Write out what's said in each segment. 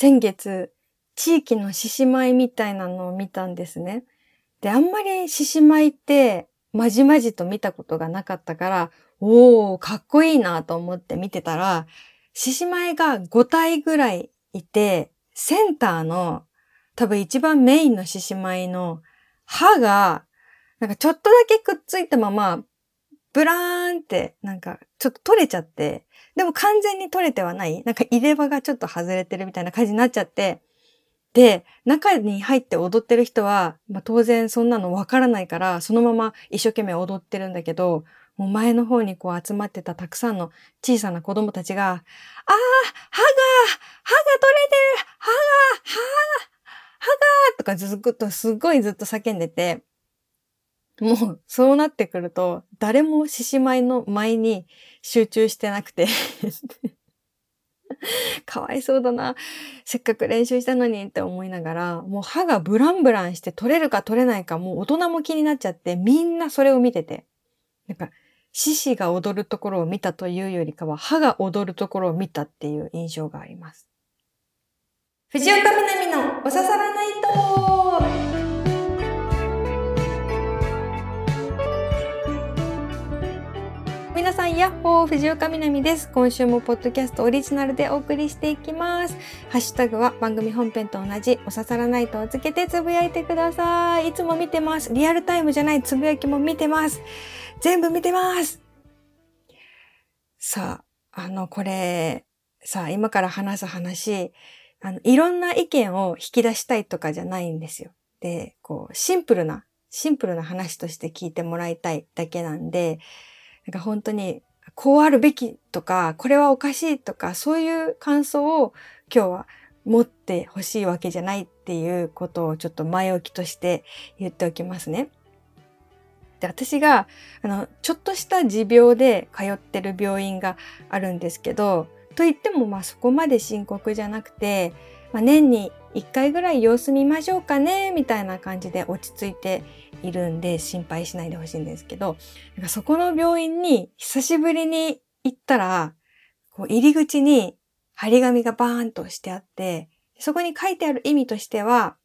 先月、地域の獅子舞みたいなのを見たんですね。で、あんまり獅子舞ってまじまじと見たことがなかったから、おー、かっこいいなと思って見てたら、獅子舞が5体ぐらいいて、センターの多分一番メインの獅子舞の歯が、なんかちょっとだけくっついたまま、ブラーンって、なんかちょっと取れちゃって、でも完全に取れてはない。なんか入れ歯がちょっと外れてるみたいな感じになっちゃって、で、中に入って踊ってる人は、まあ、当然そんなのわからないから、そのまま一生懸命踊ってるんだけど、もう前の方にこう集まってたたくさんの小さな子供たちが、ああ、歯が、歯が取れてる歯が、歯が、歯がとかずっとすっごいずっと叫んでて、もうそうなってくると、誰も獅子舞の舞に集中してなくて かわいそうだな。せっかく練習したのにって思いながら、もう歯がブランブランして取れるか取れないか、もう大人も気になっちゃって、みんなそれを見てて。なんか、獅子が踊るところを見たというよりかは、歯が踊るところを見たっていう印象があります。藤岡みなみのおささらないと皆さん、ヤッホー藤岡みなみです。今週もポッドキャストオリジナルでお送りしていきます。ハッシュタグは番組本編と同じおささらないとをつけてつぶやいてください。いつも見てます。リアルタイムじゃないつぶやきも見てます。全部見てます。さあ、あの、これ、さあ、今から話す話、あの、いろんな意見を引き出したいとかじゃないんですよ。で、こう、シンプルな、シンプルな話として聞いてもらいたいだけなんで、なんか本当に、こうあるべきとか、これはおかしいとか、そういう感想を今日は持ってほしいわけじゃないっていうことをちょっと前置きとして言っておきますね。で、私が、あの、ちょっとした持病で通ってる病院があるんですけど、と言ってもまあそこまで深刻じゃなくて、まあ、年に1回ぐらい様子見ましょうかね、みたいな感じで落ち着いているんで心配しないでほしいんですけど、なんかそこの病院に久しぶりに行ったら、こう入り口に張り紙がバーンとしてあって、そこに書いてある意味としては、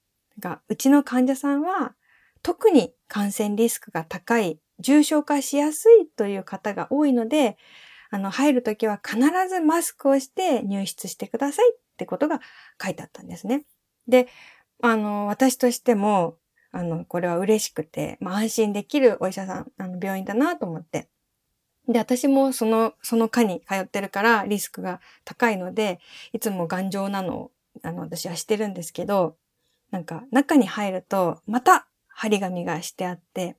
なんかうちの患者さんは特に感染リスクが高い、重症化しやすいという方が多いので、あの、入るときは必ずマスクをして入室してくださいってことが書いてあったんですね。で、あの、私としても、あの、これは嬉しくて、まあ、安心できるお医者さん、あの、病院だなと思って。で、私もその、その科に通ってるからリスクが高いので、いつも頑丈なのを、あの、私はしてるんですけど、なんか、中に入ると、また、張り紙がしてあって、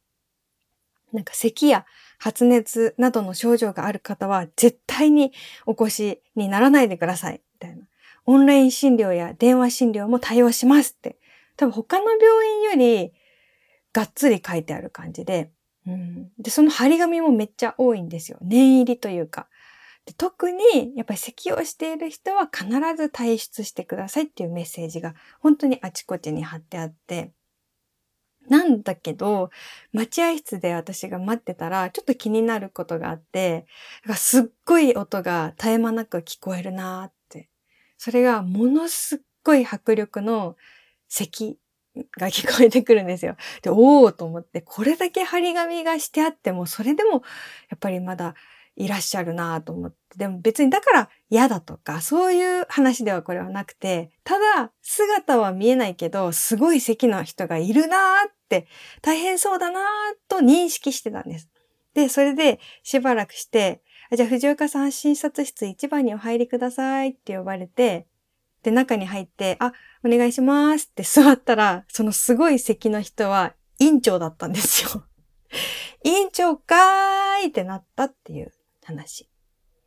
なんか咳や発熱などの症状がある方は絶対にお越しにならないでください。みたいな。オンライン診療や電話診療も対応しますって多分他の病院よりがっつり書いてある感じで、うん、で、その張り紙もめっちゃ多いんですよ。念入りというか。で特に、やっぱり咳をしている人は必ず退出してくださいっていうメッセージが本当にあちこちに貼ってあって、なんだけど、待合室で私が待ってたら、ちょっと気になることがあって、すっごい音が絶え間なく聞こえるなーって。それがものすっごい迫力の咳が聞こえてくるんですよ。で、おおと思って、これだけ張り紙がしてあっても、それでもやっぱりまだいらっしゃるなと思って。でも別にだから嫌だとか、そういう話ではこれはなくて、ただ姿は見えないけど、すごい席の人がいるなーって、大変そうだなーと認識してたんです。で、それでしばらくして、じゃあ藤岡さん診察室1番にお入りくださいって呼ばれて、で、中に入って、あ、お願いしますって 座ったら、そのすごい席の人は院長だったんですよ。院長かーいってなったっていう話。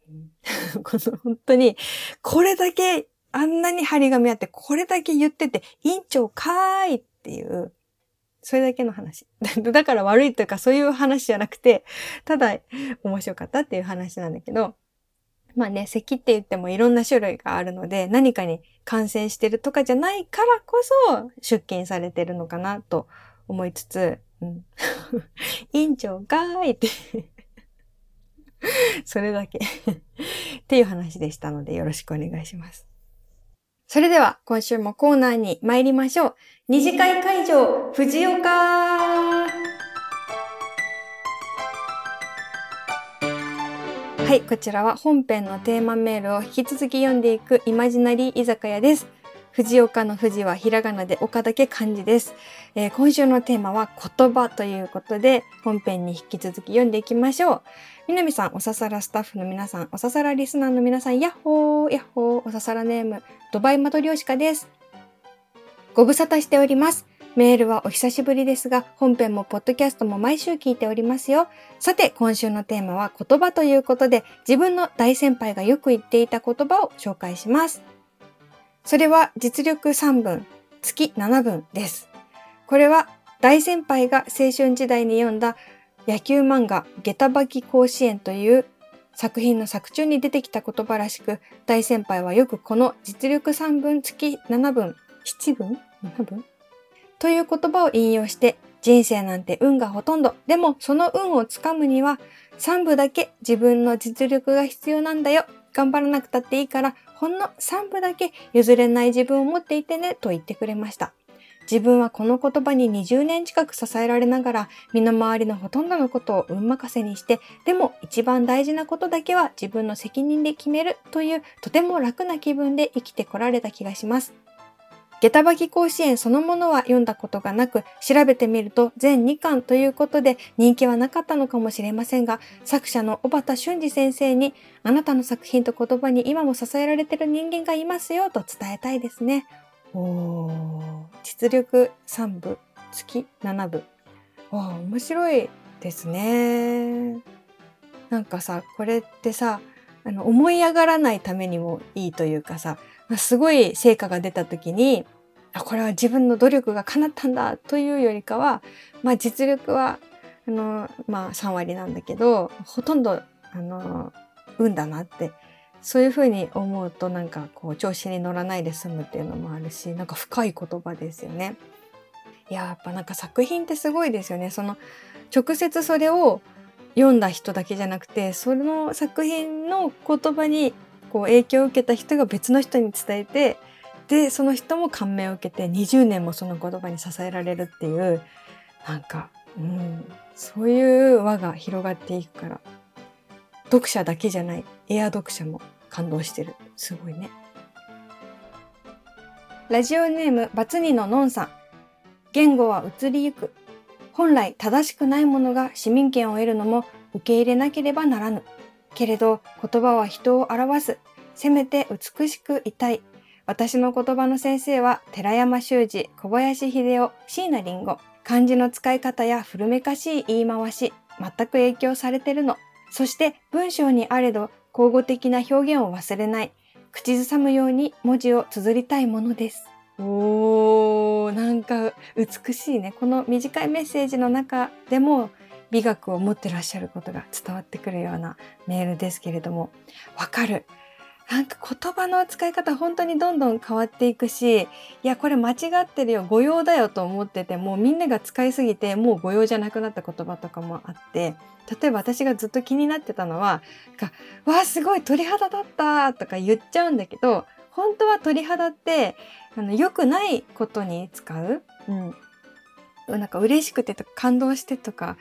この本当に、これだけあんなに張り紙あって、これだけ言ってて、院長かーいっていう、それだけの話。だから悪いというかそういう話じゃなくて、ただ面白かったっていう話なんだけど、まあね、咳って言ってもいろんな種類があるので、何かに感染してるとかじゃないからこそ出勤されてるのかなと思いつつ、うん、院長かーいって それだけっていう話でしたのでよろしくお願いします。それでは今週もコーナーに参りましょう。二次会会場、藤岡はい、こちらは本編のテーマメールを引き続き読んでいくイマジナリー居酒屋です。藤岡の藤はひらがなで岡だけ漢字です、えー、今週のテーマは言葉ということで本編に引き続き読んでいきましょう。南さん、おささらスタッフの皆さん、おささらリスナーの皆さん、ヤッホー、ヤッホー、おささらネーム、ドバイマトリョーシカです。ご無沙汰しております。メールはお久しぶりですが、本編もポッドキャストも毎週聞いておりますよ。さて、今週のテーマは言葉ということで、自分の大先輩がよく言っていた言葉を紹介します。それは実力3分、月7分です。これは大先輩が青春時代に読んだ野球漫画下駄履き甲子園という作品の作中に出てきた言葉らしく、大先輩はよくこの実力3分月7分、7分 ?7 分？という言葉を引用して、人生なんて運がほとんど。でもその運をつかむには3部だけ自分の実力が必要なんだよ。頑張らなくたっていいから、ほんの3部だけ譲れない自分を持っていてねと言ってくれました。自分はこの言葉に20年近く支えられながら、身の回りのほとんどのことを運任せにして、でも一番大事なことだけは自分の責任で決めるというとても楽な気分で生きてこられた気がします。下駄履き甲子園そのものは読んだことがなく、調べてみると全2巻ということで人気はなかったのかもしれませんが、作者の小畑俊二先生に、あなたの作品と言葉に今も支えられてる人間がいますよと伝えたいですね。おー実力3部、月7部。わあ、面白いですね。なんかさ、これってさ、あの、思い上がらないためにもいいというかさ、すごい成果が出た時に、あ、これは自分の努力が叶ったんだというよりかは、まあ実力は、あの、まあ3割なんだけど、ほとんど、あの、運だなってそういうふうに思うとなんかこう調子に乗らないで済むっていうのもあるしなんか深い言葉ですよね。いややっぱなんか作品ってすごいですよね。その直接それを読んだ人だけじゃなくてその作品の言葉にこう影響を受けた人が別の人に伝えてでその人も感銘を受けて20年もその言葉に支えられるっていうなんか、うん、そういう輪が広がっていくから読者だけじゃないエア読者も感動してる。すごいね。ラジオネームバツニののんさん。言語は移りゆく。本来正しくないものが市民権を得るのも受け入れなければならぬ。けれど言葉は人を表す。せめて美しくいたい。私の言葉の先生は寺山修司、小林秀夫、椎名林檎。漢字の使い方や古めかしい言い回し、全く影響されてるの。そして文章にあれど口語的な表現を忘れない。口ずさむように文字を綴りたいものです。おー、なんか美しいね。この短いメッセージの中でも美学を持ってらっしゃることが伝わってくるようなメールですけれども、わかる。なんか言葉の使い方本当にどんどん変わっていくし、いや、これ間違ってるよ、誤用だよと思っててもう、みんなが使いすぎて、もう誤用じゃなくなった言葉とかもあって、例えば私がずっと気になってたのは、わあ、すごい鳥肌だったとか言っちゃうんだけど、本当は鳥肌って、あの、良くないことに使う。うん。なんか嬉しくてとか感動してとか、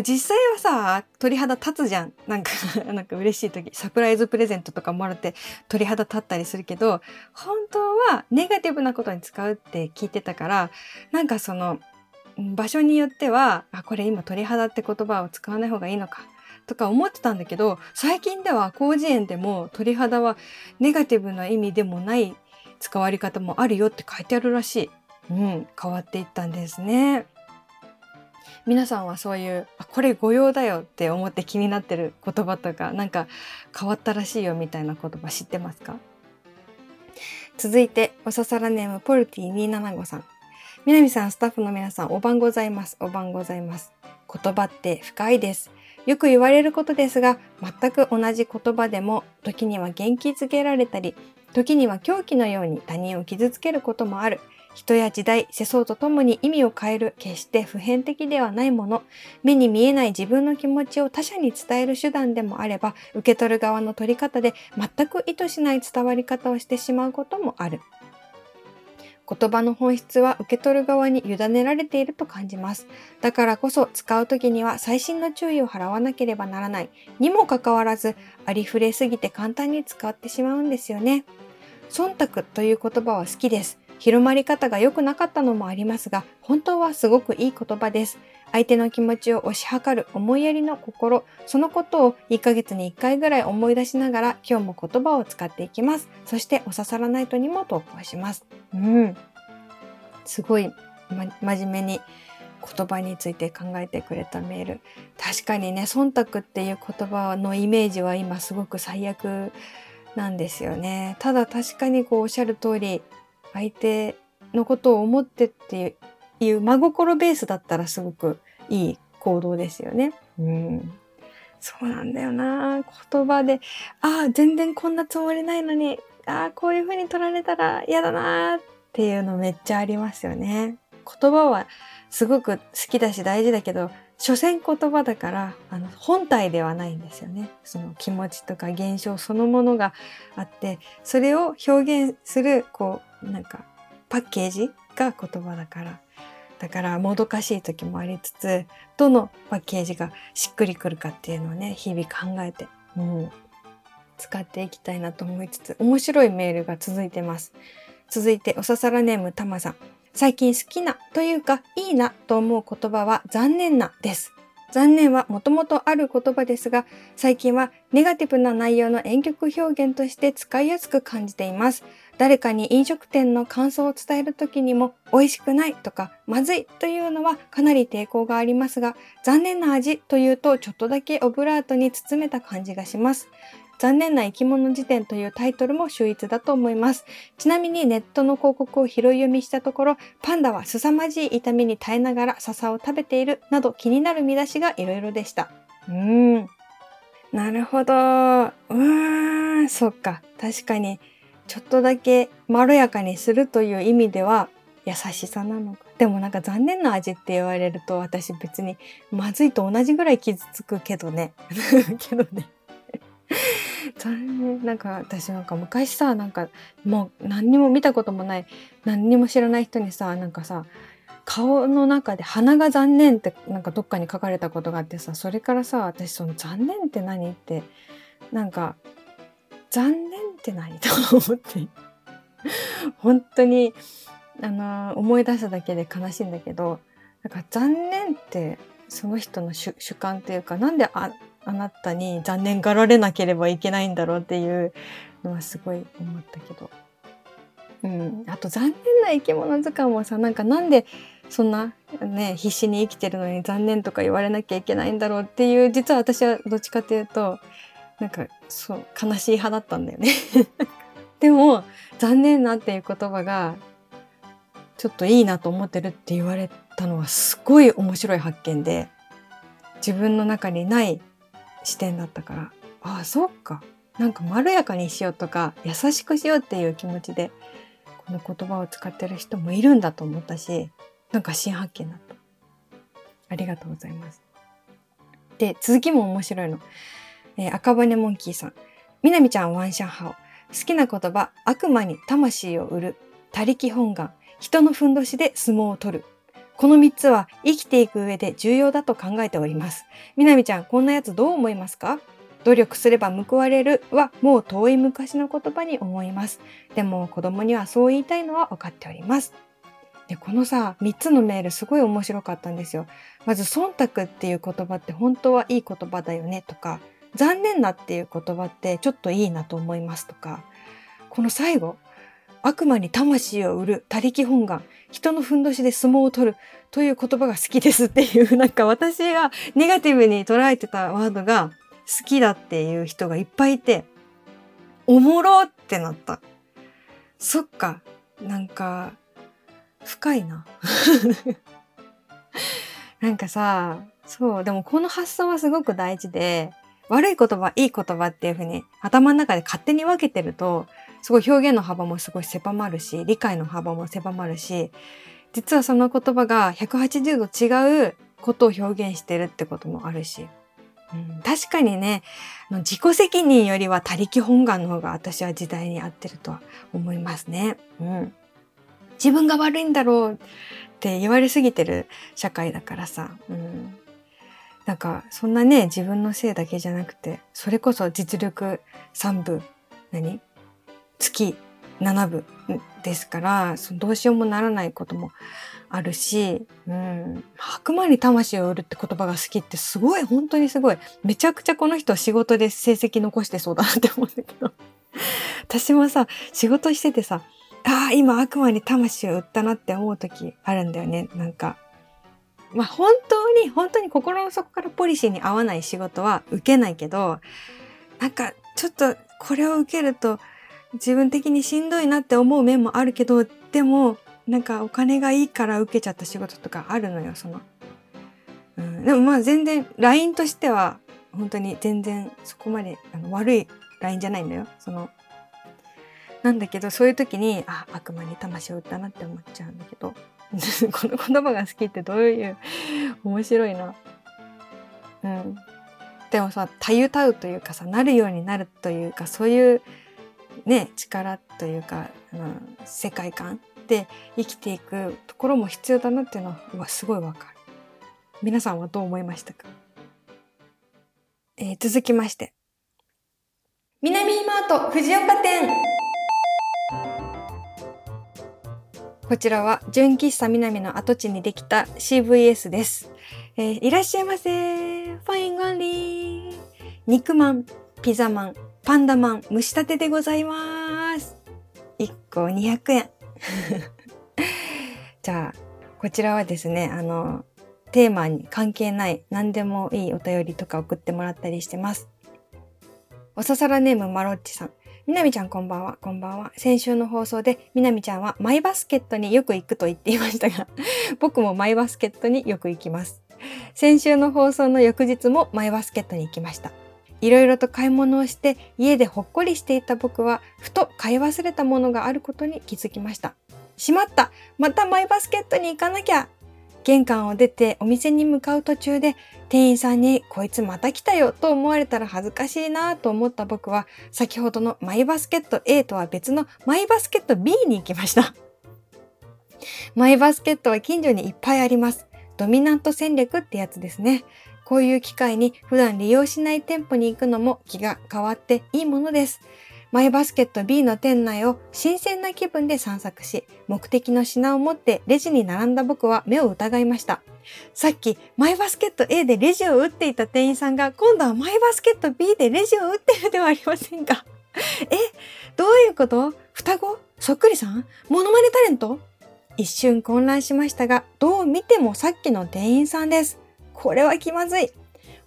実際はさ、鳥肌立つじゃん。なんか なんか嬉しい時、サプライズプレゼントとかもらって鳥肌立ったりするけど、本当はネガティブなことに使うって聞いてたから、なんかその、場所によっては、あ、これ今鳥肌って言葉を使わない方がいいのか。とか思ってたんだけど、最近では広辞苑でも鳥肌はネガティブな意味でもない使われ方もあるよって書いてあるらしい。うん、変わっていったんですね。皆さんはそういうあこれ御用だよって思って気になってる言葉とかなんか変わったらしいよみたいな言葉知ってますか？続いておささらネームポルティ275さん。南さんスタッフの皆さんお晩ございます。お晩ございます。言葉って深いです。よく言われることですが全く同じ言葉でも時には元気づけられたり時には狂気のように他人を傷つけることもある。人や時代、世相とともに意味を変える決して普遍的ではないもの、目に見えない自分の気持ちを他者に伝える手段でもあれば、受け取る側の取り方で全く意図しない伝わり方をしてしまうこともある。言葉の本質は受け取る側に委ねられていると感じます。だからこそ使う時には細心の注意を払わなければならない。にもかかわらず、ありふれすぎて簡単に使ってしまうんですよね。忖度という言葉は好きです。広まり方が良くなかったのもありますが、本当はすごくいい言葉です。相手の気持ちを推し量る思いやりの心、そのことを1ヶ月に1回ぐらい思い出しながら今日も言葉を使っていきます。そしておささらナイトにも投稿します。うん。すごい、ま、真面目に言葉について考えてくれたメール。確かにね、忖度っていう言葉のイメージは今すごく最悪なんですよね。ただ確かにこうおっしゃる通り、相手のことを思ってっていう真心ベースだったらすごくいい行動ですよね。うん。そうなんだよな言葉で、ああ、全然こんなつもりないのに、ああ、こういう風に取られたら嫌だなっていうのめっちゃありますよね。言葉はすごく好きだし大事だけど、所詮言葉だから、あの、本体ではないんですよね。その気持ちとか現象そのものがあって、それを表現する、こう、なんか、パッケージが言葉だから。だからもどかしい時もありつつ、どのパッケージがしっくりくるかっていうのをね、日々考えても、う、使っていきたいなと思いつつ、面白いメールが続いてます。続いて、おささらネームたまさん。最近好きなというかいいなと思う言葉は残念なです。残念はもともとある言葉ですが、最近はネガティブな内容の婉曲表現として使いやすく感じています。誰かに飲食店の感想を伝える時にも美味しくないとかまずいというのはかなり抵抗がありますが、残念な味というとちょっとだけオブラートに包めた感じがします。残念な生き物辞典というタイトルも秀逸だと思います。ちなみにネットの広告を拾い読みしたところ、パンダは凄まじい痛みに耐えながら笹を食べているなど気になる見出しがいろいろでした。うーん。なるほど。うーん、そっか。確かに、ちょっとだけまろやかにするという意味では優しさなのか。でもなんか残念な味って言われると私別にまずいと同じぐらい傷つくけどね。けどね。残念。なんか私なんか昔さ、なんかもう何にも見たこともない、何にも知らない人にさ、なんかさ、顔の中で鼻が残念ってなんかどっかに書かれたことがあってさ、それからさ、私その残念って何って、なんか、残念って何と思って、本当に、あの、思い出しただけで悲しいんだけど、なんか残念ってその人の主観っていうか、なんでああなたに残念がられなければいけないんだろうっていうのはすごい思ったけど。うん、あと残念な生き物図鑑もさなんかなんでそんなね必死に生きてるのに残念とか言われなきゃいけないんだろうっていう実は私はどっちかというとなんかそう悲しい派だったんだよねでも残念なっていう言葉がちょっといいなと思ってるって言われたのはすごい面白い発見で自分の中にない視点だったからああそっか。なんかまろやかにしようとか優しくしようっていう気持ちでこの言葉を使ってる人もいるんだと思ったしなんか新発見だった。ありがとうございます。で続きも面白いの、えー、赤羽モンキーさん。みなみちゃんワンシャンハオ。好きな言葉悪魔に魂を売る。他力本願。人のふんどしで相撲を取る。この3つは生きていく上で重要だと考えております。みなみちゃん、こんなやつどう思いますか？努力すれば報われるはもう遠い昔の言葉に思います。でも子供にはそう言いたいのは分かっております。で、このさ、3つのメールすごい面白かったんですよ。まず、忖度っていう言葉って本当はいい言葉だよねとか、残念なっていう言葉ってちょっといいなと思いますとか、この最後、悪魔に魂を売る他力本願、人のふんどしで相撲を取るという言葉が好きですっていう、なんか私がネガティブに捉えてたワードが好きだっていう人がいっぱいいて、おもろってなった。そっか、なんか、深いな。なんかさ、そう、でもこの発想はすごく大事で、悪い言葉、いい言葉っていうふうに頭の中で勝手に分けてると、すごい表現の幅もすごい狭まるし、理解の幅も狭まるし、実はその言葉が180度違うことを表現してるってこともあるし、うん、確かにね、自己責任よりは他力本願の方が私は時代に合ってるとは思いますね。うん。自分が悪いんだろうって言われすぎてる社会だからさ、うん。なんか、そんなね、自分のせいだけじゃなくて、それこそ実力3部、何？月7部ですから、そのどうしようもならないこともあるし、うん、悪魔に魂を売るって言葉が好きってすごい、本当にすごい。めちゃくちゃこの人仕事で成績残してそうだなって思うんだけど。私もさ、仕事しててさ、ああ、今悪魔に魂を売ったなって思う時あるんだよね。なんか。まあ本当に、本当に心の底からポリシーに合わない仕事は受けないけど、なんかちょっとこれを受けると自分的にしんどいなって思う面もあるけど、でもなんかお金がいいから受けちゃった仕事とかあるのよ、その。うん、でもまあ全然 LINE としては本当に全然そこまであの悪い LINE じゃないんだよ。そのなんだけどそういう時にあ悪魔に魂を売ったなって思っちゃうんだけど この言葉が好きってどういう面白いな。うん。でもさたゆたうというかさなるようになるというかそういうね力というか、うん、世界観で生きていくところも必要だなっていうのはすごいわかる。皆さんはどう思いましたか、えー、続きまして。南マート藤岡店こちらは純喫茶南の跡地にできた CVS です。えー、いらっしゃいませ。ファインガンリー。肉まん、ピザマン、パンダマン、蒸し立てでございます。1個200円。じゃあ、こちらはですね、あの、テーマに関係ない何でもいいお便りとか送ってもらったりしてます。おささらネームマロッチさん。みなみちゃんこんばんは、こんばんは。先週の放送でみなみちゃんはマイバスケットによく行くと言っていましたが、僕もマイバスケットによく行きます。先週の放送の翌日もマイバスケットに行きました。いろいろと買い物をして家でほっこりしていた僕はふと買い忘れたものがあることに気づきました。しまったまたマイバスケットに行かなきゃ玄関を出てお店に向かう途中で店員さんにこいつまた来たよと思われたら恥ずかしいなと思った僕は先ほどのマイバスケット A とは別のマイバスケット B に行きました。マイバスケットは近所にいっぱいあります。ドミナント戦略ってやつですね。こういう機会に普段利用しない店舗に行くのも気が変わっていいものです。マイバスケット B の店内を新鮮な気分で散策し、目的の品を持ってレジに並んだ僕は目を疑いました。さっきマイバスケット A でレジを打っていた店員さんが今度はマイバスケット B でレジを打ってるではありませんか。え、どういうこと？双子？そっくりさん？モノマネタレント？一瞬混乱しましたが、どう見てもさっきの店員さんです。これは気まずい。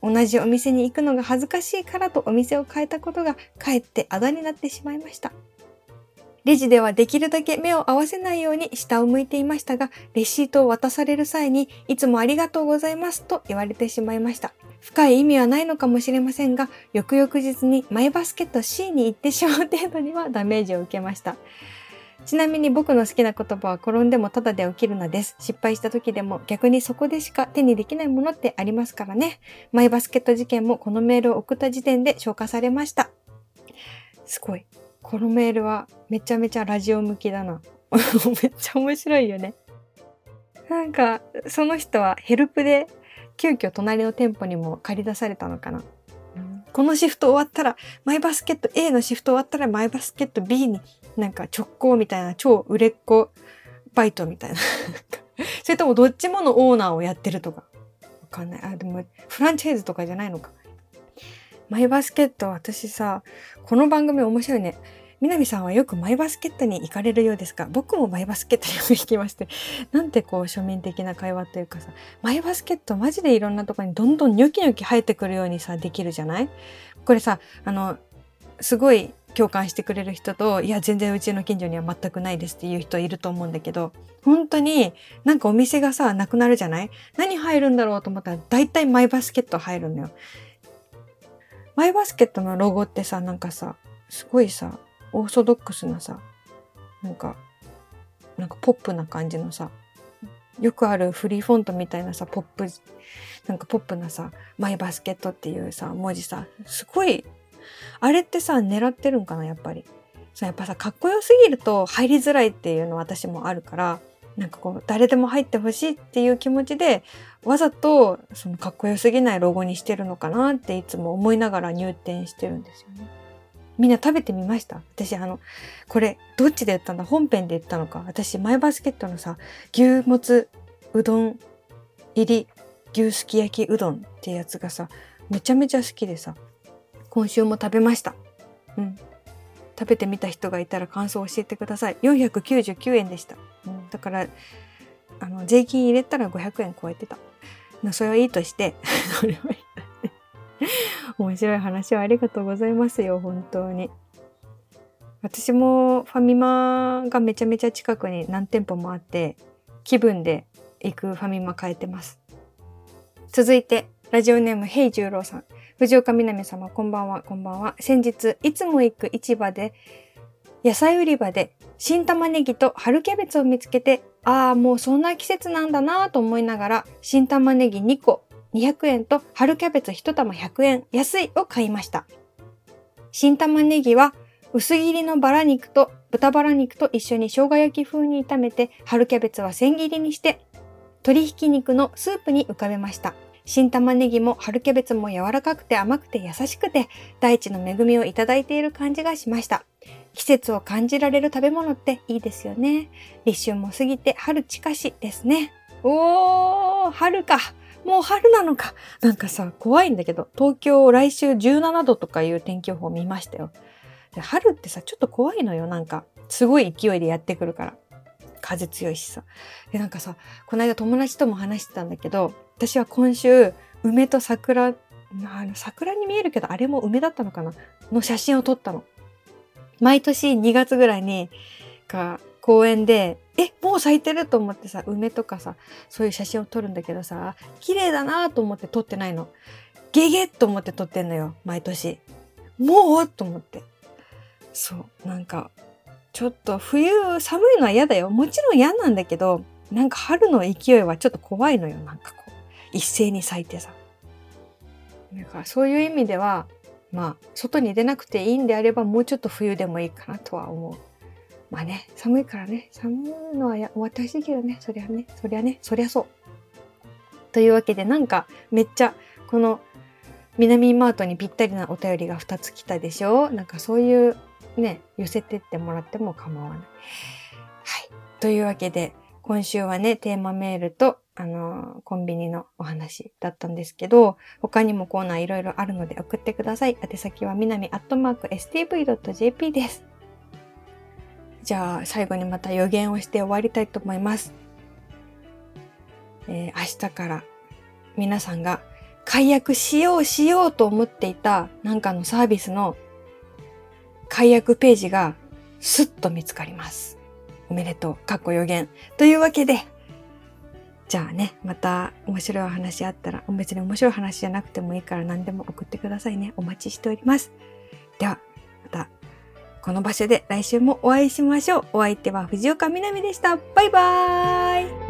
同じお店に行くのが恥ずかしいからとお店を変えたことがかえってあだになってしまいました。レジではできるだけ目を合わせないように下を向いていましたが、レシートを渡される際に、いつもありがとうございますと言われてしまいました。深い意味はないのかもしれませんが、翌々日にマイバスケット C に行ってしまう程度にはダメージを受けました。ちなみに僕の好きな言葉は転んでもただで起きるのです。失敗した時でも逆にそこでしか手にできないものってありますからね。マイバスケット事件もこのメールを送った時点で消化されました。すごい。このメールはめちゃめちゃラジオ向きだな。めっちゃ面白いよね。なんか、その人はヘルプで急遽隣の店舗にも借り出されたのかな。このシフト終わったら、マイバスケット A のシフト終わったら、マイバスケット B になんか直行みたいな超売れっ子バイトみたいな。それともどっちものオーナーをやってるとか。わかんない。あ、でもフランチャイズとかじゃないのか。マイバスケット私さ、この番組面白いね。南さんはよくマイバスケットに行かれるようですが、僕もマイバスケットに行きまして、なんてこう庶民的な会話というかさ、マイバスケットマジでいろんなとこにどんどんニョキニョキ生えてくるようにさ、できるじゃない？これさ、あの、すごい共感してくれる人と、いや、全然うちの近所には全くないですっていう人いると思うんだけど、本当になんかお店がさ、なくなるじゃない？何入るんだろうと思ったら、大体マイバスケット入るのよ。マイバスケットのロゴってさ、なんかさ、すごいさ、オーソドックスなさ、なんか、なんかポップな感じのさ、よくあるフリーフォントみたいなさ、ポップ、なんかポップなさ、マイバスケットっていうさ、文字さ、すごい、あれってさ、狙ってるんかな、やっぱり。そやっぱさかっこよすぎると入りづらいっていうのは私もあるからなんかこう誰でも入ってほしいっていう気持ちでわざとそのかっこよすぎないロゴにしてるのかなっていつも思いながら入店してるんですよね。みんな食べてみました？私あの、これどっちで言ったんだ？本編で言ったのか？私マイバスケットのさ牛もつうどん入り牛すき焼きうどんってやつがさめちゃめちゃ好きでさ今週も食べました。うん。食べてみた人がいたら感想を教えてください。499円でした。うん、だから、あの、税金入れたら500円超えてた。それはいいとして、それはいい面白い話をありがとうございますよ、本当に。私もファミマがめちゃめちゃ近くに何店舗もあって、気分で行くファミマ変えてます。続いて、ラジオネームヘイ十郎さん。藤岡みなみ様、こんばんは、こんばんは。先日、いつも行く市場で、野菜売り場で、新玉ねぎと春キャベツを見つけて、ああ、もうそんな季節なんだなぁと思いながら、新玉ねぎ2個200円と春キャベツ1玉100円安いを買いました。新玉ねぎは薄切りのバラ肉と豚バラ肉と一緒に生姜焼き風に炒めて、春キャベツは千切りにして、鶏ひき肉のスープに浮かべました。新玉ねぎも春キャベツも柔らかくて甘くて優しくて大地の恵みをいただいている感じがしました。季節を感じられる食べ物っていいですよね。立春も過ぎて春近しですね。おー、春か。もう春なのか。なんかさ、怖いんだけど、東京来週17度とかいう天気予報見ましたよ。春ってさ、ちょっと怖いのよ。なんか、すごい勢いでやってくるから。風強いしさ。で、なんかさ、この間友達とも話してたんだけど、私は今週、梅と桜、あの桜に見えるけど、あれも梅だったのかな？の写真を撮ったの。毎年2月ぐらいに、か、公園で、え、もう咲いてると思ってさ、梅とかさ、そういう写真を撮るんだけどさ、綺麗だなと思って撮ってないの。ゲゲッと思って撮ってんのよ、毎年。もう？と思って。そう、なんか、ちょっと冬寒いのは嫌だよ。もちろん嫌なんだけど、なんか春の勢いはちょっと怖いのよ。なんかこう、一斉に咲いてさ。だかそういう意味では、まあ、外に出なくていいんであれば、もうちょっと冬でもいいかなとは思う。まあね、寒いからね、寒いのはや私だけどね、そりゃね、そりゃね、そりゃそう。というわけで、なんかめっちゃ、この南マートにぴったりなお便りが2つ来たでしょなんかそういうね、寄せてってもらっても構わない。はい。というわけで、今週はね、テーマメールと、あのー、コンビニのお話だったんですけど、他にもコーナーいろいろあるので送ってください。宛先はみなみアットマーク stv.jp です。じゃあ、最後にまた予言をして終わりたいと思います。えー、明日から皆さんが解約しようしようと思っていたなんかのサービスの解約ページがスッと見つかります。おめでとう。かっこ予言。というわけで、じゃあね、また面白い話あったら、別に面白い話じゃなくてもいいから何でも送ってくださいね。お待ちしております。では、また、この場所で来週もお会いしましょう。お相手は藤岡みなみでした。バイバーイ